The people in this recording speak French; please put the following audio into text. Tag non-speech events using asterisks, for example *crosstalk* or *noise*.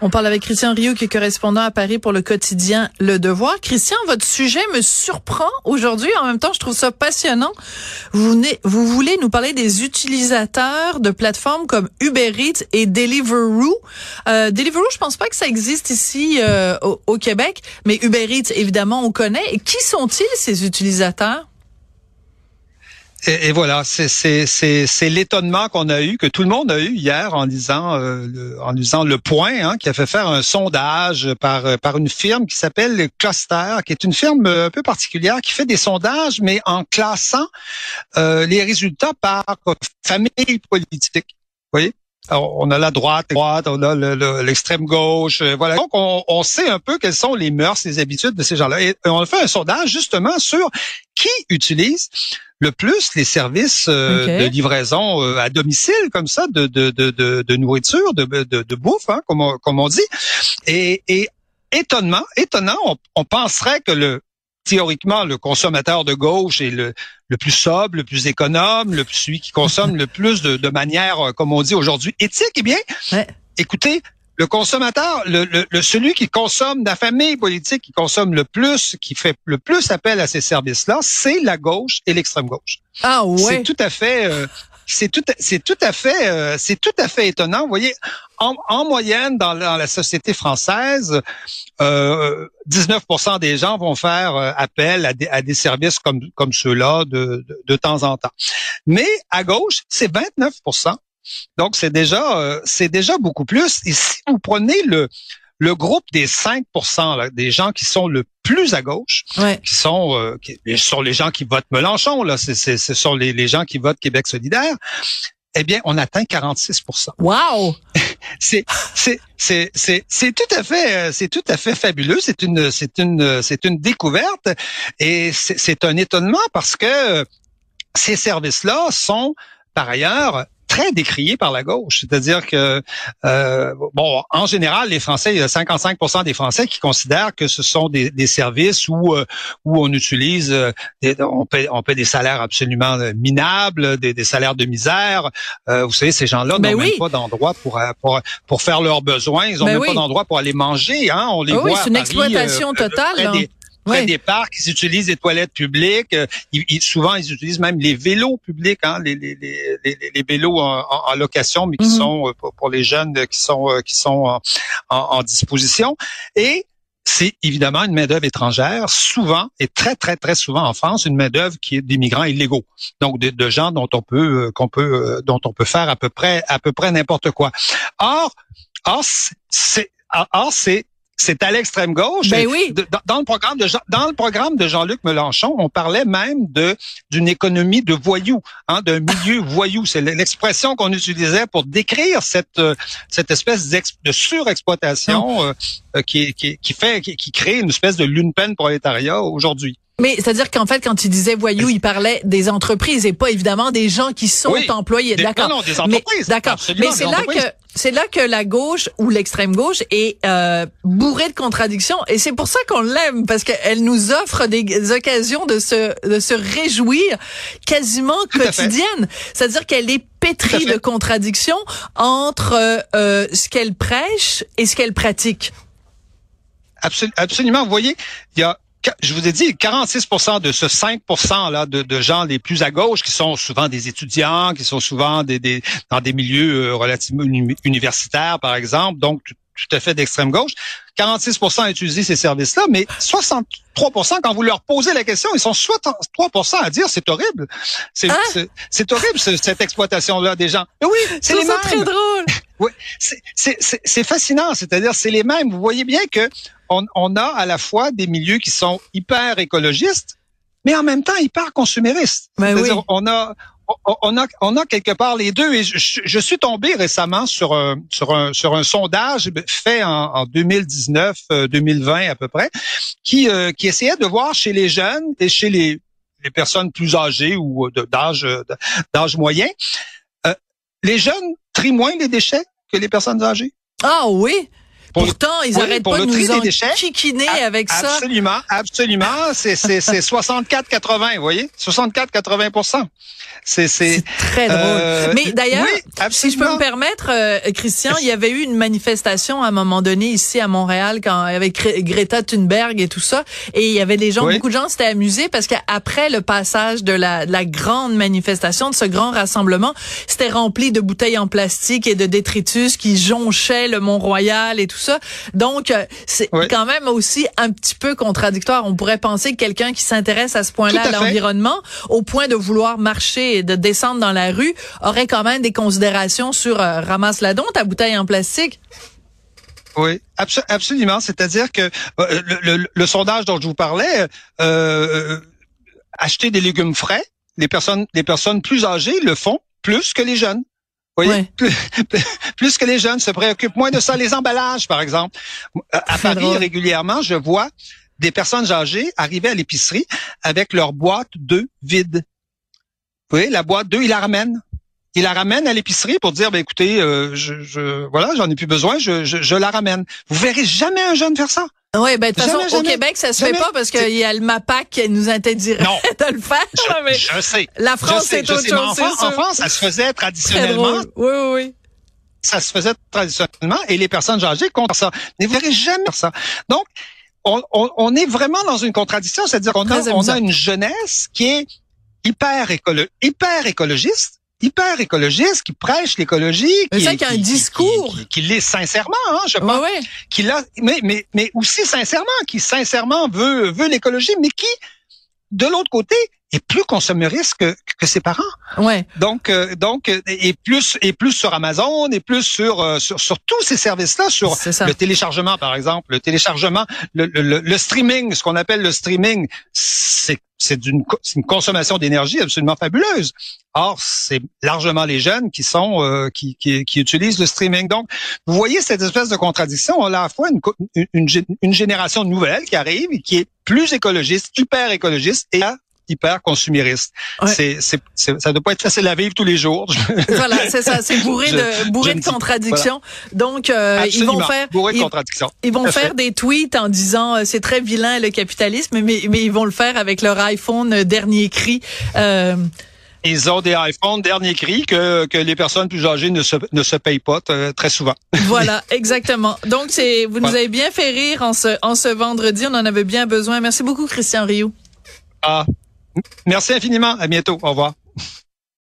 On parle avec Christian Rioux, qui est correspondant à Paris pour le quotidien Le Devoir. Christian, votre sujet me surprend aujourd'hui. En même temps, je trouve ça passionnant. Vous, voulez nous parler des utilisateurs de plateformes comme Uber Eats et Deliveroo. Euh, Deliveroo, je pense pas que ça existe ici euh, au, au Québec, mais Uber Eats, évidemment, on connaît. Et qui sont-ils, ces utilisateurs? Et, voilà, c'est l'étonnement qu'on a eu, que tout le monde a eu hier en lisant, euh, le, en lisant le Point, hein, qui a fait faire un sondage par euh, par une firme qui s'appelle Cluster, qui est une firme euh, un peu particulière qui fait des sondages, mais en classant les résultats par famille politique. Vous voyez? Alors, on a la droite, droite, on a l'extrême gauche, voilà. Donc, on, on, sait un peu quelles sont les mœurs, les habitudes de ces gens-là. Et on a fait un sondage justement sur qui utilise le plus les services euh, de livraison euh, à domicile comme ça de de de, de, nourriture, de, de, de bouffe, hein, comme, on, comme on dit. Et, et étonnement, étonnant, on, on penserait que le théoriquement le consommateur de gauche est le, le plus sobre, le plus économe, le plus, celui qui consomme le plus de, de manière, euh, comme on dit aujourd'hui, éthique. Eh bien, écoutez, le consommateur, le, le, celui qui consomme, la famille politique qui consomme le plus, qui fait le plus appel à ces services-là, c'est la gauche et l'extrême gauche. Ah ouais. C'est tout à fait. Euh, c'est tout, c'est tout à fait, euh, c'est tout à fait étonnant. Vous voyez, en, en moyenne dans la, dans la, société française, euh, 19% des gens vont faire euh, appel à des, à des services comme comme ceux-là de, de, de temps en temps. Mais à gauche, c'est 29%. Donc, c'est déjà, euh, c'est déjà beaucoup plus. Et si vous prenez le, le groupe des 5 là, des gens qui sont le plus à gauche, qui sont euh, qui, les gens qui votent Mélenchon, là, c'est, c'est, ce sont les, les gens qui votent Québec solidaire, eh bien, on atteint 46% Wow! *laughs* c'est c'est c'est c'est c'est tout à fait euh, c'est tout à fait fabuleux, c'est une c'est une c'est une découverte et c'est, c'est un étonnement parce que ces services-là sont par ailleurs très décrié par la gauche. C'est-à-dire que, euh, bon, en général, les Français, il y a 55% des Français qui considèrent que ce sont des, des services où euh, où on utilise, euh, des, on paie on paie des salaires absolument minables, des, des salaires de misère. Euh, vous savez, ces gens-là ben n'ont même pas d'endroit pour, pour pour faire leurs besoins. Ils ont ben même pas d'endroit pour aller manger. Hein. On les ah voit. Oui, c'est une exploitation totale près des parcs, ils utilisent des toilettes publiques. Euh, ils, souvent, ils utilisent même les vélos publics, hein, les, les, les, les, vélos en, en, location, mais qui mhm. sont euh, pour, les jeunes qui sont euh, qui sont en, en disposition. Et c'est évidemment une main-d'œuvre étrangère, souvent et très très très souvent en France, une main-d'œuvre qui est des migrants illégaux, donc de, de gens dont on peut qu'on peut dont on peut faire à peu près à peu près n'importe quoi. Or, or c'est or c'est c'est à l'extrême gauche. Ben oui. dans, le programme de Jean, dans le programme de Jean-Luc Mélenchon, on parlait même de d'une économie de voyous, hein, d'un milieu voyou. C'est l'expression qu'on utilisait pour décrire cette euh, cette espèce de surexploitation euh, euh, qui, qui, qui fait qui, qui crée une espèce de lune peine prolétariat aujourd'hui. Mais c'est-à-dire qu'en fait, quand il disait voyou, il parlait des entreprises et pas évidemment des gens qui sont employés. D'accord. Non, des entreprises. D'accord. Mais c'est là que c'est là que la gauche ou l'extrême gauche est euh, bourrée de contradictions et c'est pour ça qu'on l'aime parce qu'elle nous offre des occasions de se de se réjouir quasiment quotidiennes. C'est-à-dire qu'elle est pétrie de contradictions entre euh, ce qu'elle prêche et ce qu'elle pratique. Absolument. Vous voyez, il y a je vous ai dit, 46% de ce 5% là de, de, gens les plus à gauche, qui sont souvent des étudiants, qui sont souvent des, des dans des milieux euh, relativement universitaires, par exemple, donc tout, à fait d'extrême gauche. 46 ont utilisé ces services-là, mais 63% quand vous leur posez la question, ils sont 63% à dire c'est horrible. C'est hein? c'est horrible cette exploitation-là des gens. oui, c'est les mêmes. très drôle. Oui, c'est fascinant. C'est-à-dire, c'est les mêmes. Vous voyez bien que on, on, a à la fois des milieux qui sont hyper écologistes, mais en même temps hyper consuméristes. Ben oui. On a on a, on a quelque part les deux. Et je, je suis tombé récemment sur un, sur un, sur un sondage fait en, en 2019, 2020 euh, à peu près, qui, euh, qui essayait de voir chez les jeunes et chez les, les personnes plus âgées ou d'âge d'âge moyen, euh, les jeunes trient moins les déchets que les personnes âgées. Ah oui? Pourtant, ils n'arrêtent pas de nous enquiquiner avec ça. Absolument, absolument. C'est 64-80, *laughs* vous voyez? 64-80 c'est très drôle. Euh, Mais d'ailleurs, si je peux me permettre, euh, Christian, il y avait eu une manifestation à un moment donné ici à Montréal quand avec Greta Thunberg et tout ça, et il y avait des gens, beaucoup de gens s'étaient amusés parce qu'après le passage de la, de la grande manifestation, de ce grand rassemblement, c'était rempli de bouteilles en plastique et de détritus qui jonchaient le Mont-Royal et tout ça. Donc, euh, c'est quand même aussi un petit peu contradictoire. On pourrait penser que quelqu'un qui s'intéresse à ce point-là à, l'environnement, au point de vouloir marcher et de descendre dans la rue, aurait quand même des considérations sur euh, ramasse la don ta bouteille en plastique. Oui, absolument. C'est-à-dire que euh, le, sondage dont je vous parlais, acheter des légumes frais, les personnes, les personnes plus âgées le font plus que les jeunes voyez, *laughs* plus, que les jeunes se préoccupent moins de ça. Les emballages, par exemple. À Paris, régulièrement, je vois des personnes âgées arriver à l'épicerie avec leur boîte d'œufs vide. Vous voyez, la boîte d'œufs, ils la ramènent. Ils la ramènent à l'épicerie pour dire, ben écoutez, euh, je, je, voilà, j'en ai plus besoin, je, je, je la ramène. Vous verrez jamais un jeune faire ça. Oui, ben de toute façon, au Québec, ça se fait pas parce qu'il y a le MAPAC qui nous interdirait *laughs* de le faire. Je, sais. La France, c'est autre chose. En, France, ça se faisait traditionnellement. Oui, oui, oui. Ça se faisait traditionnellement et les personnes âgées contre ça. Vous verrez jamais ça. Donc, on, on, on, est vraiment dans une contradiction, c'est-à-dire qu'on a, on a une jeunesse qui est hyper, écolo hyper écologiste, hyper écologiste, qui prêche l'écologie, qui, qui, a un discours, qui, l'est sincèrement, hein, je pense, ouais, qui l'a, mais, mais, mais aussi sincèrement, qui sincèrement veut veut l'écologie, mais qui, de l'autre côté, est plus consommeriste que, que ses parents. Ouais. Donc, euh, donc, et plus et plus sur Amazon, et plus sur euh, sur, sur tous ces services-là, sur le téléchargement par exemple, le téléchargement, le, le, le streaming, ce qu'on appelle le streaming, c'est c'est d'une une consommation d'énergie absolument fabuleuse. Or, c'est largement les jeunes qui sont euh, qui, qui, qui, utilisent le streaming. Donc, vous voyez cette espèce de contradiction. On a à la fois une, une, une génération nouvelle qui arrive et qui est plus écologiste, hyper écologiste, et hyper consumériste. C'est, c'est, ça doit pas être facile à vivre tous les jours. *laughs* voilà, c'est ça, c'est bourré de bourré de contradictions. Donc euh, ils vont faire bourré de contradictions. Ils, vont faire des tweets en disant euh, c'est très vilain le capitalisme, mais mais ils vont le faire avec leur iPhone euh, dernier cri. Euh, ils ont des iPhones dernier cri que, que les personnes plus âgées ne se, ne se payent pas très souvent. *laughs* Voilà, exactement. Donc, c'est vous nous avez bien fait rire en ce, en ce vendredi. On en avait bien besoin. Merci beaucoup, Christian Rioux. Ah, Merci infiniment. À bientôt. Au revoir.